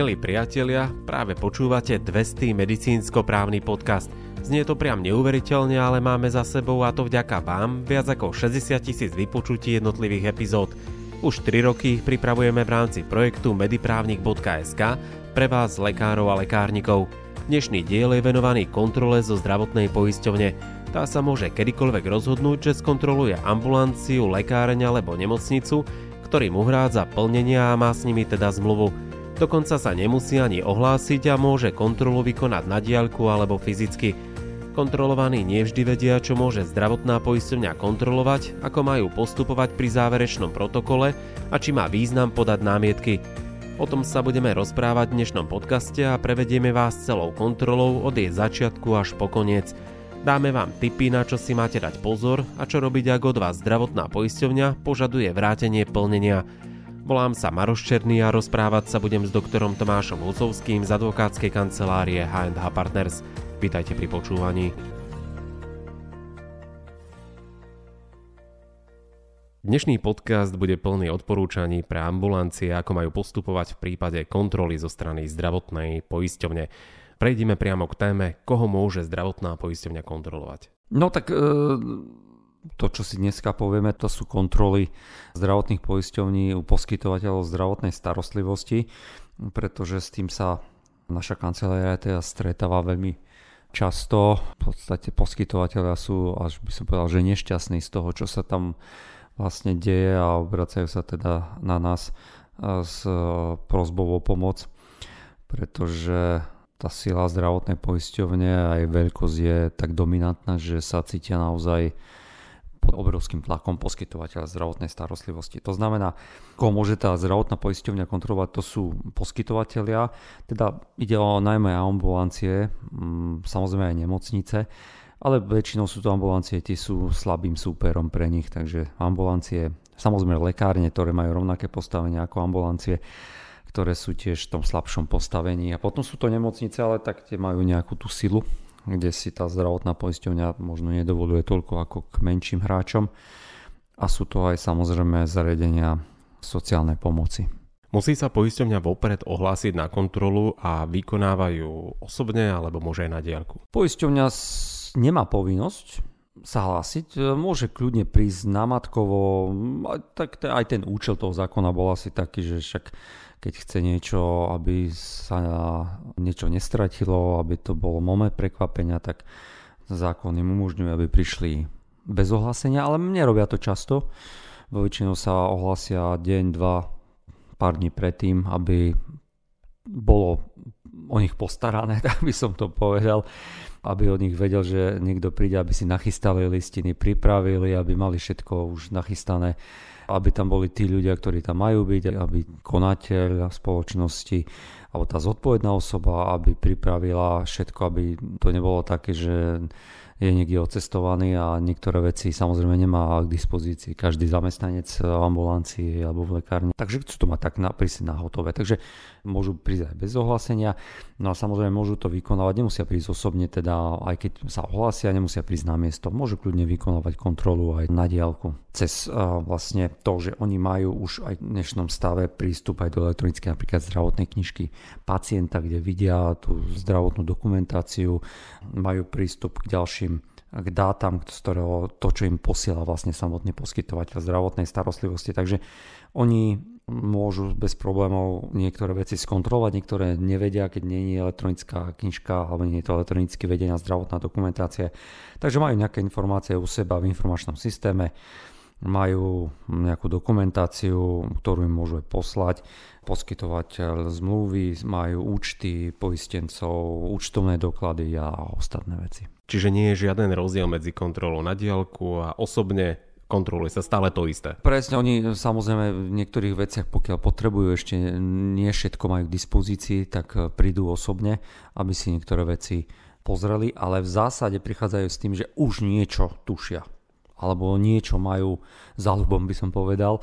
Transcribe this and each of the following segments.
Milí priatelia, práve počúvate 200. medicínsko-právny podcast. Znie to priam neuveriteľne, ale máme za sebou a to vďaka vám viac ako 60 tisíc vypočutí jednotlivých epizód. Už 3 roky ich pripravujeme v rámci projektu mediprávnik.sk pre vás lekárov a lekárnikov. Dnešný diel je venovaný kontrole zo zdravotnej poisťovne. Tá sa môže kedykoľvek rozhodnúť, že skontroluje ambulanciu, lekáreň alebo nemocnicu, ktorým uhrádza plnenia a má s nimi teda zmluvu. Dokonca sa nemusí ani ohlásiť a môže kontrolu vykonať na diaľku alebo fyzicky. Kontrolovaní nevždy vedia, čo môže zdravotná poisťovňa kontrolovať, ako majú postupovať pri záverečnom protokole a či má význam podať námietky. O tom sa budeme rozprávať v dnešnom podcaste a prevedieme vás celou kontrolou od jej začiatku až po koniec. Dáme vám tipy, na čo si máte dať pozor a čo robiť, ak od vás zdravotná poisťovňa požaduje vrátenie plnenia. Volám sa Maroš Černý a rozprávať sa budem s doktorom Tomášom Husovským z advokátskej kancelárie H&H Partners. Vítajte pri počúvaní. Dnešný podcast bude plný odporúčaní pre ambulancie, ako majú postupovať v prípade kontroly zo strany zdravotnej poisťovne. Prejdime priamo k téme, koho môže zdravotná poisťovňa kontrolovať. No tak e, to, čo si dneska povieme, to sú kontroly zdravotných poisťovní u poskytovateľov zdravotnej starostlivosti, pretože s tým sa naša kancelária teda stretáva veľmi často. V podstate poskytovateľia sú, až by som povedal, že nešťastní z toho, čo sa tam vlastne deje a obracajú sa teda na nás s prozbou o pomoc, pretože tá sila zdravotnej poisťovne a jej veľkosť je tak dominantná, že sa cítia naozaj pod obrovským tlakom poskytovateľa zdravotnej starostlivosti. To znamená, koho môže tá zdravotná poisťovňa kontrolovať, to sú poskytovateľia, teda ide o najmä ambulancie, mm, samozrejme aj nemocnice, ale väčšinou sú to ambulancie, tie sú slabým súperom pre nich, takže ambulancie, samozrejme lekárne, ktoré majú rovnaké postavenie ako ambulancie, ktoré sú tiež v tom slabšom postavení. A potom sú to nemocnice, ale tak tie majú nejakú tú silu, kde si tá zdravotná poisťovňa možno nedovoluje toľko ako k menším hráčom. A sú to aj samozrejme zariadenia sociálnej pomoci. Musí sa poisťovňa vopred ohlásiť na kontrolu a vykonávajú osobne alebo môže aj na diálku? Poisťovňa nemá povinnosť sa hlásiť, môže kľudne prísť namatkovo, tak aj ten účel toho zákona bol asi taký, že však keď chce niečo, aby sa niečo nestratilo, aby to bolo moment prekvapenia, tak zákon im umožňuje, aby prišli bez ohlásenia, ale nerobia to často. Vo väčšinou sa ohlasia deň, dva, pár dní predtým, aby bolo o nich postarané, tak by som to povedal, aby o nich vedel, že niekto príde, aby si nachystali listiny, pripravili, aby mali všetko už nachystané aby tam boli tí ľudia, ktorí tam majú byť, aby konateľ spoločnosti alebo tá zodpovedná osoba, aby pripravila všetko, aby to nebolo také, že je niekde odcestovaný a niektoré veci samozrejme nemá k dispozícii každý zamestnanec v ambulancii alebo v lekárni. Takže chcú to mať tak na, prísť na hotové. Takže môžu prísť aj bez ohlásenia. No a samozrejme môžu to vykonávať, nemusia prísť osobne, teda aj keď sa ohlásia, nemusia prísť na miesto. Môžu kľudne vykonávať kontrolu aj na diálku. Cez uh, vlastne to, že oni majú už aj v dnešnom stave prístup aj do elektronickej napríklad zdravotnej knižky pacienta, kde vidia tú zdravotnú dokumentáciu, majú prístup k ďalším k dátam, z ktorého to, čo im posiela vlastne samotný poskytovateľ zdravotnej starostlivosti. Takže oni môžu bez problémov niektoré veci skontrolovať, niektoré nevedia, keď nie je elektronická knižka alebo nie je to elektronicky vedená zdravotná dokumentácia. Takže majú nejaké informácie u seba v informačnom systéme, majú nejakú dokumentáciu, ktorú im môžu poslať, poskytovateľ zmluvy, majú účty poistencov, účtovné doklady a ostatné veci. Čiže nie je žiaden rozdiel medzi kontrolou na diálku a osobne kontroluje sa stále to isté. Presne, oni samozrejme v niektorých veciach, pokiaľ potrebujú ešte nie všetko majú k dispozícii, tak prídu osobne, aby si niektoré veci pozreli, ale v zásade prichádzajú s tým, že už niečo tušia. Alebo niečo majú za ľubom, by som povedal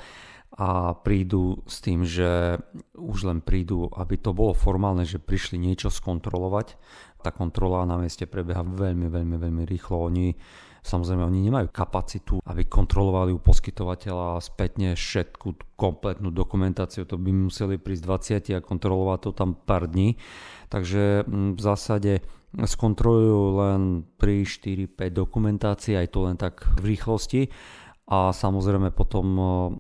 a prídu s tým, že už len prídu, aby to bolo formálne, že prišli niečo skontrolovať. Tá kontrola na mieste prebieha veľmi, veľmi, veľmi rýchlo. Oni Samozrejme, oni nemajú kapacitu, aby kontrolovali u poskytovateľa spätne všetku kompletnú dokumentáciu. To by museli prísť 20 a kontrolovať to tam pár dní. Takže mm, v zásade skontrolujú len 3, 4, 5 dokumentácií, aj to len tak v rýchlosti. A samozrejme potom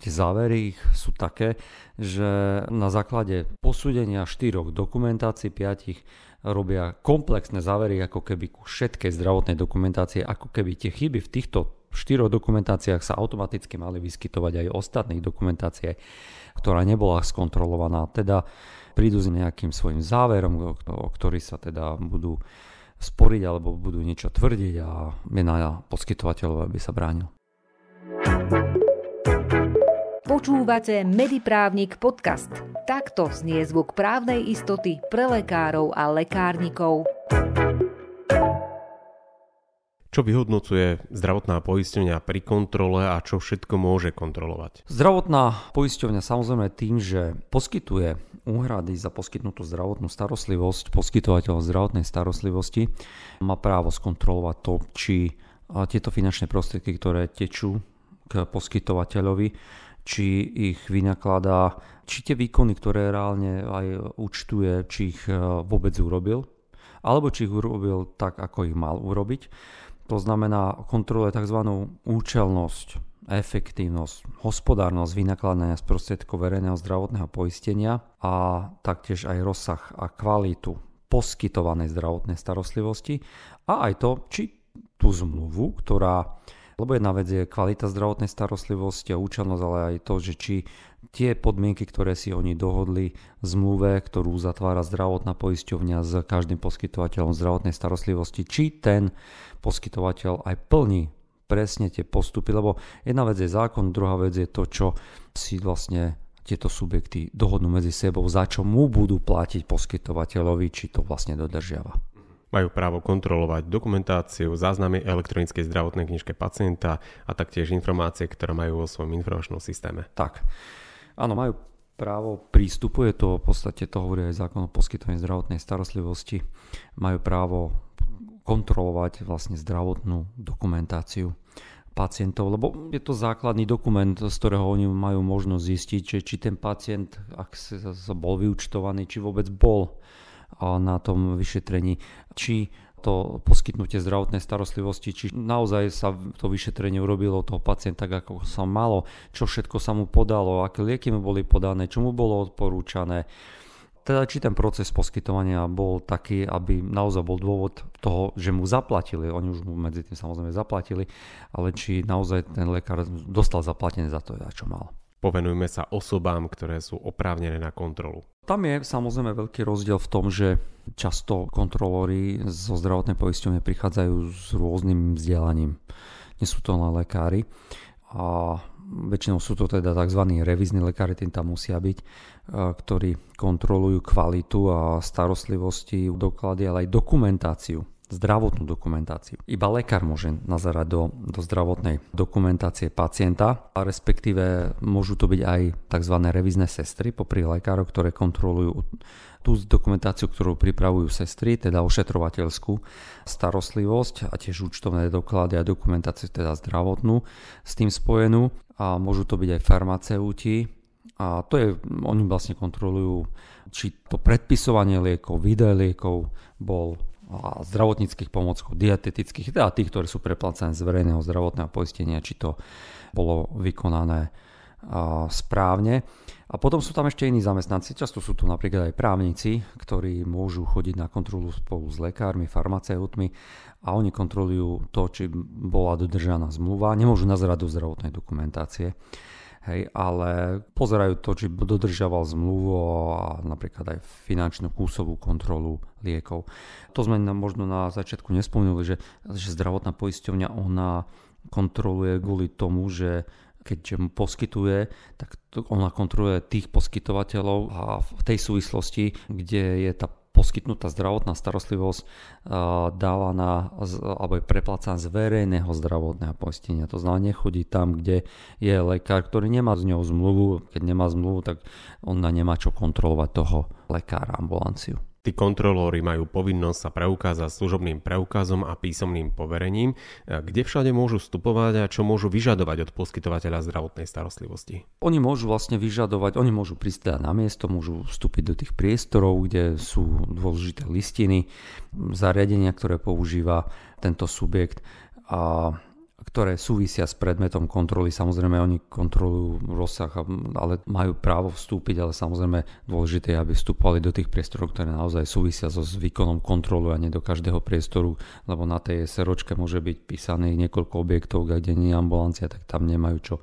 tie závery sú také, že na základe posúdenia štyroch dokumentácií, piatich robia komplexné závery ako keby ku všetkej zdravotnej dokumentácie, ako keby tie chyby v týchto štyroch dokumentáciách sa automaticky mali vyskytovať aj ostatných dokumentáciách, ktorá nebola skontrolovaná. Teda prídu s nejakým svojim záverom, o ktorý sa teda budú sporiť alebo budú niečo tvrdiť a mena poskytovateľov, aby sa bránil. Počúvate Mediprávnik podcast. Takto znie zvuk právnej istoty pre lekárov a lekárnikov. Čo vyhodnocuje zdravotná poisťovňa pri kontrole a čo všetko môže kontrolovať? Zdravotná poisťovňa samozrejme tým, že poskytuje úhrady za poskytnutú zdravotnú starostlivosť poskytovateľov zdravotnej starostlivosti, má právo skontrolovať to, či tieto finančné prostriedky, ktoré tečú k poskytovateľovi, či ich vynakladá, či tie výkony, ktoré reálne aj účtuje, či ich e, vôbec urobil, alebo či ich urobil tak, ako ich mal urobiť. To znamená, kontroluje tzv. účelnosť, efektívnosť, hospodárnosť vynakladania z prostriedkov verejného zdravotného poistenia a taktiež aj rozsah a kvalitu poskytovanej zdravotnej starostlivosti a aj to, či tú zmluvu, ktorá lebo jedna vec je kvalita zdravotnej starostlivosti a účelnosť, ale aj to, že či tie podmienky, ktoré si oni dohodli v zmluve, ktorú zatvára zdravotná poisťovňa s každým poskytovateľom zdravotnej starostlivosti, či ten poskytovateľ aj plní presne tie postupy, lebo jedna vec je zákon, druhá vec je to, čo si vlastne tieto subjekty dohodnú medzi sebou, za čo mu budú platiť poskytovateľovi, či to vlastne dodržiava. Majú právo kontrolovať dokumentáciu, záznamy elektronickej zdravotnej knižke pacienta a taktiež informácie, ktoré majú vo svojom informačnom systéme. Tak. Áno, majú právo prístupu, je to v podstate, to hovorí aj zákon o poskytovaní zdravotnej starostlivosti. Majú právo kontrolovať vlastne zdravotnú dokumentáciu pacientov, lebo je to základný dokument, z ktorého oni majú možnosť zistiť, že či ten pacient, ak sa bol vyučtovaný, či vôbec bol na tom vyšetrení, či to poskytnutie zdravotnej starostlivosti, či naozaj sa to vyšetrenie urobilo toho pacienta tak, ako sa malo, čo všetko sa mu podalo, aké lieky mu boli podané, čo mu bolo odporúčané. Teda či ten proces poskytovania bol taký, aby naozaj bol dôvod toho, že mu zaplatili, oni už mu medzi tým samozrejme zaplatili, ale či naozaj ten lekár dostal zaplatené za to, čo mal. Povenujme sa osobám, ktoré sú oprávnené na kontrolu. Tam je samozrejme veľký rozdiel v tom, že často kontrolóri zo zdravotnej poisťovne prichádzajú s rôznym vzdelaním. Nie sú to len lekári a väčšinou sú to teda tzv. revizní lekári, tým tam musia byť, ktorí kontrolujú kvalitu a starostlivosti, doklady, ale aj dokumentáciu zdravotnú dokumentáciu. Iba lekár môže nazerať do, do zdravotnej dokumentácie pacienta, a respektíve môžu to byť aj tzv. revizné sestry popri lekárov, ktoré kontrolujú tú dokumentáciu, ktorú pripravujú sestry, teda ošetrovateľskú starostlivosť a tiež účtovné doklady a dokumentáciu teda zdravotnú s tým spojenú a môžu to byť aj farmaceuti a to je, oni vlastne kontrolujú, či to predpisovanie liekov, výdaj liekov bol a zdravotníckých pomockov, dietetických, teda tých, ktorí sú preplácané z verejného zdravotného poistenia, či to bolo vykonané správne. A potom sú tam ešte iní zamestnanci, často sú to napríklad aj právnici, ktorí môžu chodiť na kontrolu spolu s lekármi, farmaceutmi a oni kontrolujú to, či bola dodržaná zmluva, nemôžu nazerať do zdravotnej dokumentácie hej, ale pozerajú to, či dodržiaval zmluvu a napríklad aj finančnú kúsovú kontrolu liekov. To sme možno na začiatku nespomenuli, že, že zdravotná poisťovňa ona kontroluje kvôli tomu, že keďže mu poskytuje, tak ona kontroluje tých poskytovateľov a v tej súvislosti, kde je tá poskytnutá zdravotná starostlivosť dávaná alebo je preplácaná z verejného zdravotného poistenia. To znamená, nechodí tam, kde je lekár, ktorý nemá z ňou zmluvu. Keď nemá zmluvu, tak ona nemá čo kontrolovať toho lekára, ambulanciu. Tí kontrolóri majú povinnosť sa preukázať služobným preukazom a písomným poverením, kde všade môžu vstupovať a čo môžu vyžadovať od poskytovateľa zdravotnej starostlivosti. Oni môžu vlastne vyžadovať, oni môžu prísť teda na miesto, môžu vstúpiť do tých priestorov, kde sú dôležité listiny, zariadenia, ktoré používa tento subjekt a ktoré súvisia s predmetom kontroly. Samozrejme, oni kontrolujú rozsah, ale majú právo vstúpiť, ale samozrejme dôležité je, aby vstupovali do tých priestorov, ktoré naozaj súvisia so výkonom kontrolu a nie do každého priestoru, lebo na tej seročke môže byť písané niekoľko objektov, kde nie je ambulancia, tak tam nemajú čo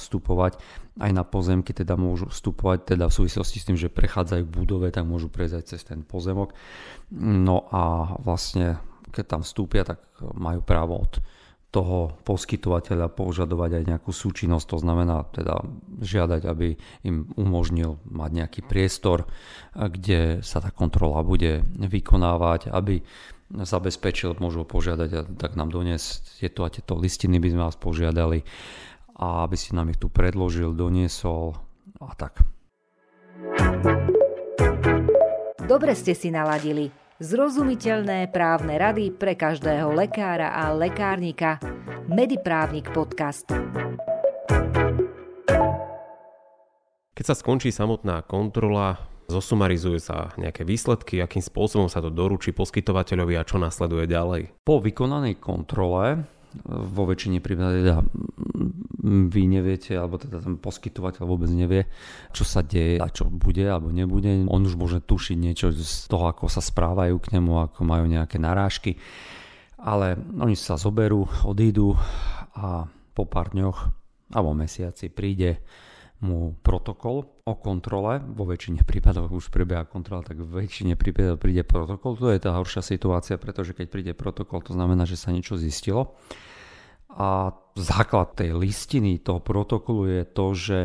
vstupovať. Aj na pozemky teda môžu vstupovať, teda v súvislosti s tým, že prechádzajú v budove, tak môžu prejsť cez ten pozemok. No a vlastne, keď tam vstúpia, tak majú právo od toho poskytovateľa požadovať aj nejakú súčinnosť, to znamená teda žiadať, aby im umožnil mať nejaký priestor, kde sa tá kontrola bude vykonávať, aby zabezpečil, môžu požiadať tak nám doniesť tieto a tieto listiny by sme vás požiadali a aby si nám ich tu predložil, doniesol a tak. Dobre ste si naladili. Zrozumiteľné právne rady pre každého lekára a lekárnika. Mediprávnik podcast. Keď sa skončí samotná kontrola, zosumarizujú sa nejaké výsledky, akým spôsobom sa to doručí poskytovateľovi a čo nasleduje ďalej. Po vykonanej kontrole vo väčšine prípadov teda vy neviete, alebo teda ten poskytovateľ vôbec nevie, čo sa deje a čo bude alebo nebude. On už môže tušiť niečo z toho, ako sa správajú k nemu, ako majú nejaké narážky. Ale oni sa zoberú, odídu a po pár dňoch alebo mesiaci príde mu protokol o kontrole, vo väčšine prípadov už prebieha kontrola, tak v väčšine prípadov príde protokol. To je tá horšia situácia, pretože keď príde protokol, to znamená, že sa niečo zistilo. A základ tej listiny, toho protokolu je to, že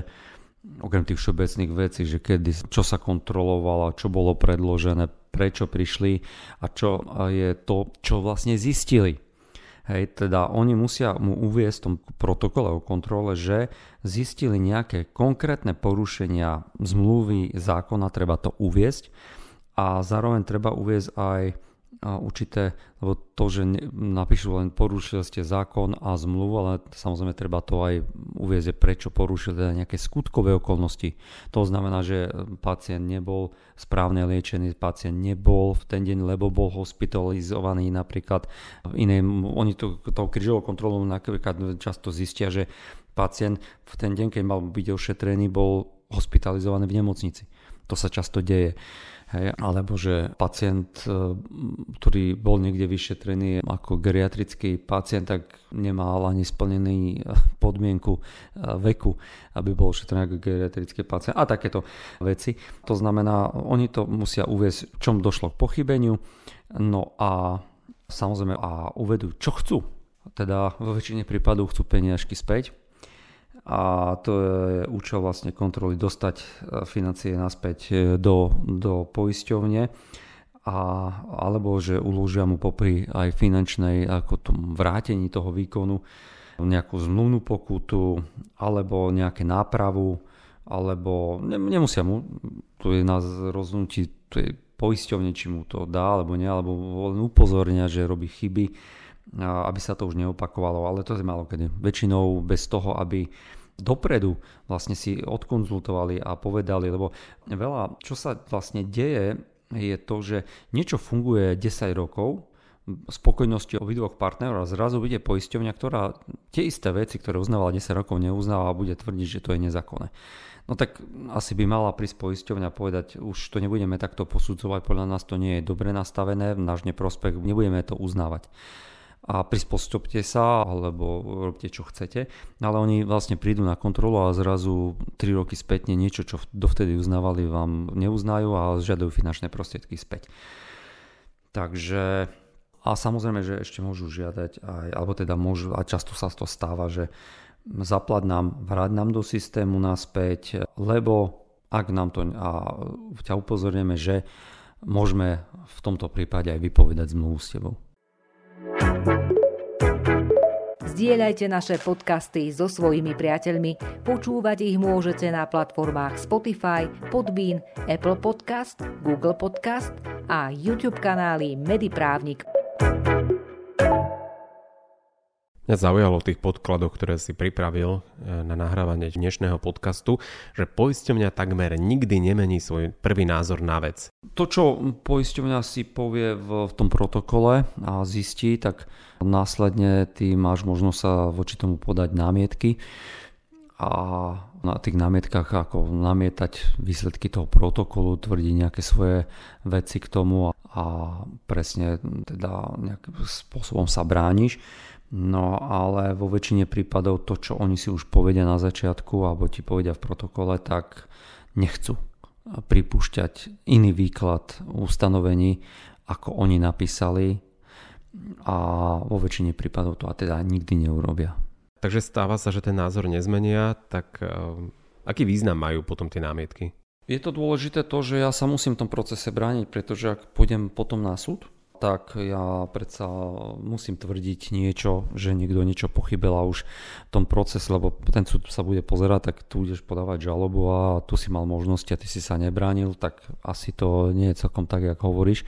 okrem tých všeobecných vecí, že kedy, čo sa kontrolovalo, čo bolo predložené, prečo prišli a čo je to, čo vlastne zistili. Hej, teda oni musia mu uviesť v tom protokole o kontrole, že zistili nejaké konkrétne porušenia zmluvy zákona, treba to uviesť. A zároveň treba uviesť aj určité, lebo to, že napíšu len porušili ste zákon a zmluvu, ale samozrejme treba to aj uviezť, prečo porušil teda nejaké skutkové okolnosti. To znamená, že pacient nebol správne liečený, pacient nebol v ten deň, lebo bol hospitalizovaný napríklad inej, oni to, tou križovou kontrolou napríklad často zistia, že pacient v ten deň, keď mal byť ošetrený, bol hospitalizovaný v nemocnici. To sa často deje. Hej, alebo že pacient, e, ktorý bol niekde vyšetrený ako geriatrický pacient, tak nemal ani splnený e, podmienku e, veku, aby bol ošetrený ako geriatrický pacient a takéto veci. To znamená, oni to musia uvieť, v čom došlo k pochybeniu, no a samozrejme a uvedú, čo chcú. Teda vo väčšine prípadov chcú peniažky späť, a to je účel vlastne kontroly dostať e, financie naspäť e, do, do poisťovne. A, alebo že uložia mu popri aj finančnej ako tom vrátení toho výkonu nejakú zmluvnú pokutu alebo nejaké nápravu alebo ne, nemusia mu, tu je na rozhodnutí to je poisťovne, či mu to dá alebo nie, alebo len upozornia, že robí chyby, aby sa to už neopakovalo, ale to je malo kedy. Väčšinou bez toho, aby dopredu vlastne si odkonzultovali a povedali, lebo veľa, čo sa vlastne deje, je to, že niečo funguje 10 rokov, spokojnosti obidvoch partnerov a zrazu bude poisťovňa, ktorá tie isté veci, ktoré uznávala 10 rokov, neuznáva a bude tvrdiť, že to je nezákonné. No tak asi by mala prísť poisťovňa povedať, už to nebudeme takto posudzovať, podľa nás to nie je dobre nastavené, v náš neprospech, nebudeme to uznávať a prispôsobte sa, alebo robte čo chcete. Ale oni vlastne prídu na kontrolu a zrazu 3 roky spätne niečo, čo dovtedy uznávali, vám neuznajú a žiadajú finančné prostriedky späť. Takže a samozrejme, že ešte môžu žiadať aj, alebo teda môžu, a často sa to stáva, že zaplat nám, vráť nám do systému naspäť, lebo ak nám to, a ťa upozorníme, že môžeme v tomto prípade aj vypovedať zmluvu s tebou. Zdieľajte naše podcasty so svojimi priateľmi. Počúvať ich môžete na platformách Spotify, Podbean, Apple Podcast, Google Podcast a YouTube kanály Mediprávnik. Mňa zaujalo v tých podkladoch, ktoré si pripravil e, na nahrávanie dnešného podcastu, že poisťovňa takmer nikdy nemení svoj prvý názor na vec. To, čo poisťovňa si povie v, tom protokole a zistí, tak následne ty máš možnosť sa voči tomu podať námietky a na tých námietkach ako namietať výsledky toho protokolu, tvrdiť nejaké svoje veci k tomu a presne teda nejakým spôsobom sa brániš. No ale vo väčšine prípadov to, čo oni si už povedia na začiatku alebo ti povedia v protokole, tak nechcú pripúšťať iný výklad ustanovení, ako oni napísali a vo väčšine prípadov to a teda nikdy neurobia. Takže stáva sa, že ten názor nezmenia, tak uh, aký význam majú potom tie námietky? Je to dôležité to, že ja sa musím v tom procese brániť, pretože ak pôjdem potom na súd, tak ja predsa musím tvrdiť niečo, že niekto niečo pochybil a už v tom procese, lebo ten súd sa bude pozerať, tak tu ideš podávať žalobu a tu si mal možnosti a ty si sa nebránil, tak asi to nie je celkom tak, ako hovoríš.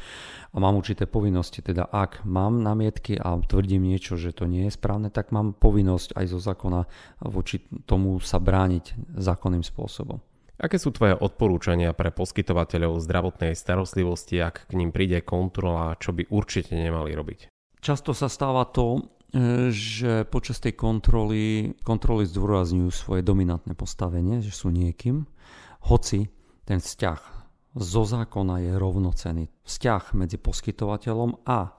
A mám určité povinnosti, teda ak mám namietky a tvrdím niečo, že to nie je správne, tak mám povinnosť aj zo zákona voči tomu sa brániť zákonným spôsobom. Aké sú tvoje odporúčania pre poskytovateľov zdravotnej starostlivosti, ak k ním príde kontrola, čo by určite nemali robiť? Často sa stáva to, e, že počas tej kontroly, kontroly zdôrazňujú svoje dominantné postavenie, že sú niekým, hoci ten vzťah zo zákona je rovnocený. Vzťah medzi poskytovateľom a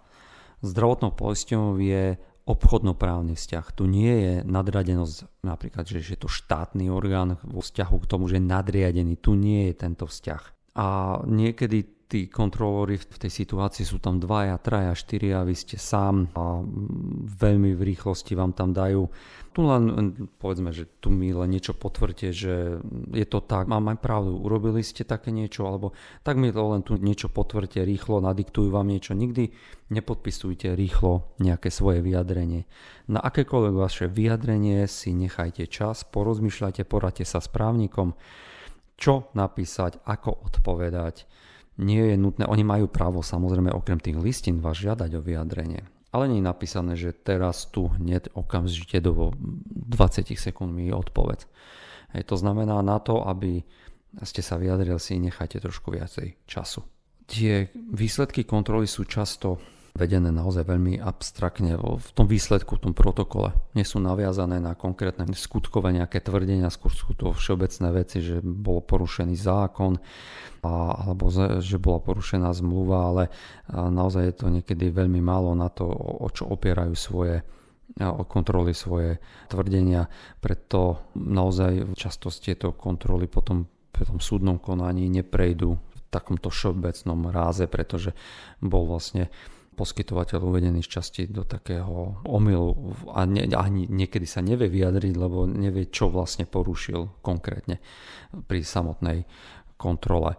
zdravotnou poisťovňou je obchodnoprávny vzťah. Tu nie je nadradenosť, napríklad, že je to štátny orgán vo vzťahu k tomu, že je nadriadený. Tu nie je tento vzťah. A niekedy tí kontrolóri v tej situácii sú tam dvaja, traja, štyria, vy ste sám a veľmi v rýchlosti vám tam dajú. Tu len povedzme, že tu mi len niečo potvrďte, že je to tak, mám aj pravdu, urobili ste také niečo, alebo tak mi to len tu niečo potvrďte rýchlo, nadiktujú vám niečo. Nikdy nepodpisujte rýchlo nejaké svoje vyjadrenie. Na akékoľvek vaše vyjadrenie si nechajte čas, porozmýšľajte, poradte sa s právnikom, čo napísať, ako odpovedať nie je nutné, oni majú právo samozrejme okrem tých listín vás žiadať o vyjadrenie. Ale nie je napísané, že teraz tu hneď okamžite do 20 sekúnd mi odpoveď. Hej, to znamená na to, aby ste sa vyjadrili si, nechajte trošku viacej času. Tie výsledky kontroly sú často vedené naozaj veľmi abstraktne v tom výsledku, v tom protokole. Nie sú naviazané na konkrétne skutkové nejaké tvrdenia, skôr sú to všeobecné veci, že bol porušený zákon a, alebo že bola porušená zmluva, ale naozaj je to niekedy veľmi málo na to, o čo opierajú svoje o kontroly svoje tvrdenia, preto naozaj často tieto kontroly potom v tom súdnom konaní neprejdú v takomto všeobecnom ráze, pretože bol vlastne poskytovateľ uvedený z časti do takého omylu a, ne, a niekedy sa nevie vyjadriť, lebo nevie, čo vlastne porušil konkrétne pri samotnej kontrole.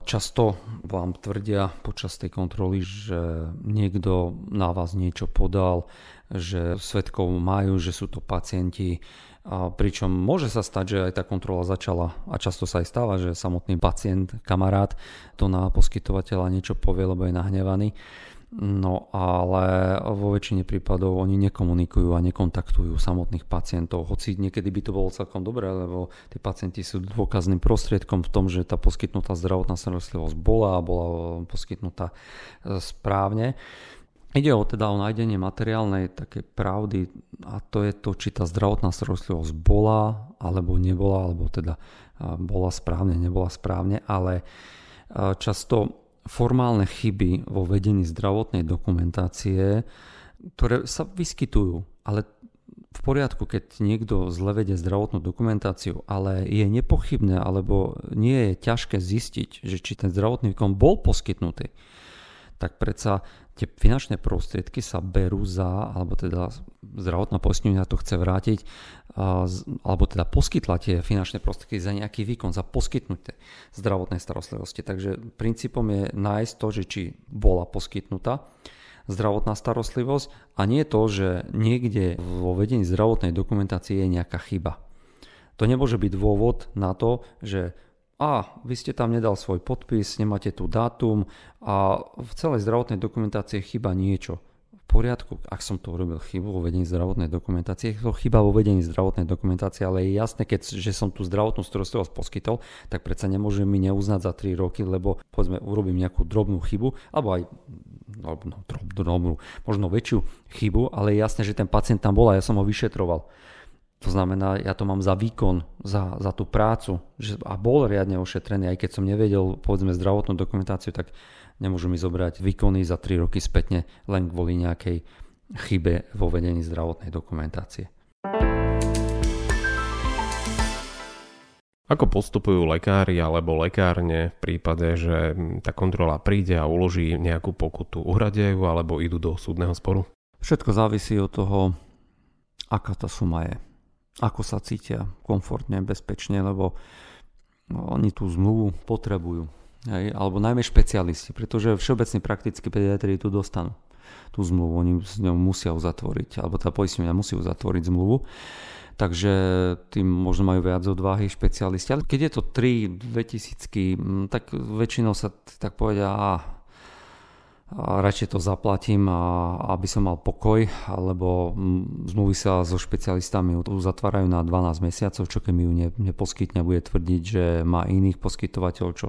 Často vám tvrdia počas tej kontroly, že niekto na vás niečo podal, že svetkov majú, že sú to pacienti, a pričom môže sa stať, že aj tá kontrola začala a často sa aj stáva, že samotný pacient, kamarát to na poskytovateľa niečo povie, lebo je nahnevaný. No ale vo väčšine prípadov oni nekomunikujú a nekontaktujú samotných pacientov, hoci niekedy by to bolo celkom dobré, lebo tí pacienti sú dôkazným prostriedkom v tom, že tá poskytnutá zdravotná starostlivosť bola a bola poskytnutá e, správne. Ide o teda o nájdenie materiálnej také pravdy a to je to, či tá zdravotná starostlivosť bola alebo nebola, alebo teda bola správne, nebola správne, ale často formálne chyby vo vedení zdravotnej dokumentácie, ktoré sa vyskytujú, ale v poriadku, keď niekto zle vedie zdravotnú dokumentáciu, ale je nepochybné alebo nie je ťažké zistiť, že či ten zdravotný výkon bol poskytnutý, tak predsa tie finančné prostriedky sa berú za, alebo teda zdravotná poistňovňa to chce vrátiť, alebo teda poskytla tie finančné prostriedky za nejaký výkon, za poskytnuté zdravotnej starostlivosti. Takže princípom je nájsť to, že či bola poskytnutá zdravotná starostlivosť a nie to, že niekde vo vedení zdravotnej dokumentácie je nejaká chyba. To nemôže byť dôvod na to, že a vy ste tam nedal svoj podpis, nemáte tu dátum a v celej zdravotnej dokumentácii chyba niečo poriadku, ak som to urobil chybu vo vedení zdravotnej dokumentácie, je to chyba vo vedení zdravotnej dokumentácie, ale je jasné, keď, že som tú zdravotnú starostlivosť poskytol, tak predsa nemôžem mi neuznať za 3 roky, lebo povedzme urobím nejakú drobnú chybu, alebo aj no, no, drobnú, možno väčšiu chybu, ale je jasné, že ten pacient tam bol a ja som ho vyšetroval. To znamená, ja to mám za výkon, za, za tú prácu že, a bol riadne ošetrený, aj keď som nevedel, povedzme, zdravotnú dokumentáciu, tak Nemôžu mi zobrať výkony za 3 roky spätne len kvôli nejakej chybe vo vedení zdravotnej dokumentácie. Ako postupujú lekári alebo lekárne v prípade, že tá kontrola príde a uloží nejakú pokutu? Uhradejú alebo idú do súdneho sporu? Všetko závisí od toho, aká tá suma je. Ako sa cítia komfortne, bezpečne, lebo oni tú zmluvu potrebujú. Hej, alebo najmä špecialisti, pretože všeobecní prakticky pediatri tu dostanú tú zmluvu, oni s ňou musia uzatvoriť, alebo tá poistenia musí uzatvoriť zmluvu. Takže tým možno majú viac odvahy špecialisti. Ale keď je to 3 2000, tak väčšinou sa tak povedia, radšej to zaplatím, a, aby som mal pokoj, alebo zmluvy sa so špecialistami uzatvárajú na 12 mesiacov, čo keď mi ju ne, neposkytne, bude tvrdiť, že má iných poskytovateľov, čo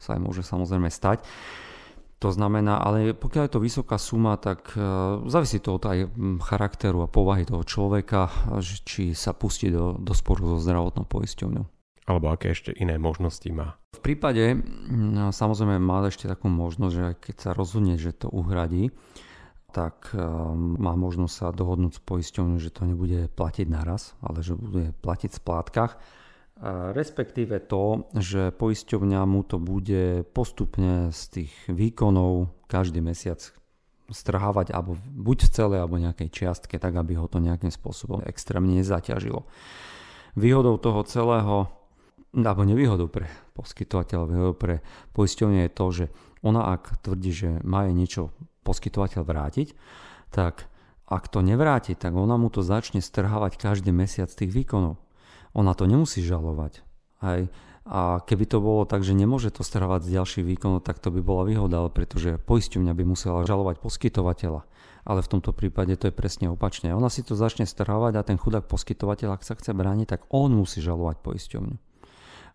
sa aj môže samozrejme stať. To znamená, ale pokiaľ je to vysoká suma, tak uh, závisí to od aj charakteru a povahy toho človeka, či sa pustí do, do sporu so zdravotnou poisťovňou. Alebo aké ešte iné možnosti má? V prípade, no, samozrejme má ešte takú možnosť, že keď sa rozhodne, že to uhradí, tak uh, má možnosť sa dohodnúť s poisťovňou, že to nebude platiť naraz, ale že bude platiť v splátkach respektíve to, že poisťovňa mu to bude postupne z tých výkonov každý mesiac strhávať alebo buď v celej alebo nejakej čiastke, tak aby ho to nejakým spôsobom extrémne nezaťažilo. Výhodou toho celého, alebo nevýhodou pre poskytovateľa, výhodou pre poisťovňu je to, že ona ak tvrdí, že má jej niečo poskytovateľ vrátiť, tak ak to nevráti, tak ona mu to začne strhávať každý mesiac tých výkonov ona to nemusí žalovať. Hej. A keby to bolo tak, že nemôže to strávať z ďalších výkonov, tak to by bola výhoda, pretože poisťovňa by musela žalovať poskytovateľa. Ale v tomto prípade to je presne opačne. Ona si to začne strávať a ten chudák poskytovateľ, ak sa chce brániť, tak on musí žalovať poisťovňu.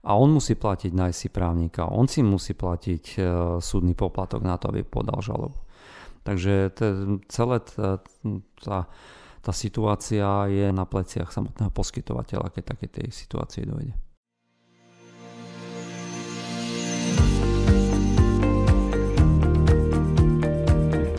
A on musí platiť najsi právnika, on si musí platiť e, súdny poplatok na to, aby podal žalobu. Takže celé tá, tá tá situácia je na pleciach samotného poskytovateľa, keď také tej situácii dojde.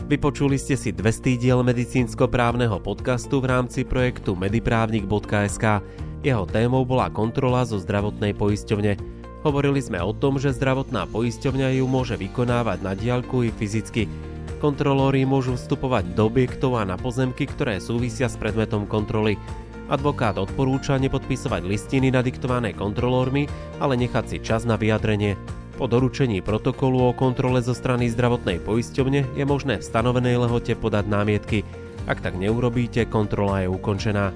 Vypočuli ste si 200 diel medicínsko-právneho podcastu v rámci projektu mediprávnik.sk. Jeho témou bola kontrola zo zdravotnej poisťovne. Hovorili sme o tom, že zdravotná poisťovňa ju môže vykonávať na diaľku i fyzicky. Kontrolóri môžu vstupovať do objektov a na pozemky, ktoré súvisia s predmetom kontroly. Advokát odporúča nepodpisovať listiny nadiktované kontrolórmi, ale nechať si čas na vyjadrenie. Po doručení protokolu o kontrole zo strany zdravotnej poisťovne je možné v stanovenej lehote podať námietky. Ak tak neurobíte, kontrola je ukončená.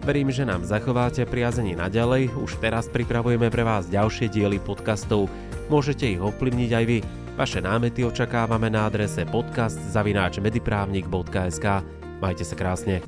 Verím, že nám zachováte priazení naďalej, už teraz pripravujeme pre vás ďalšie diely podcastov. Môžete ich ovplyvniť aj vy. Vaše námety očakávame na adrese podcast.mediprávnik.sk. Majte sa krásne.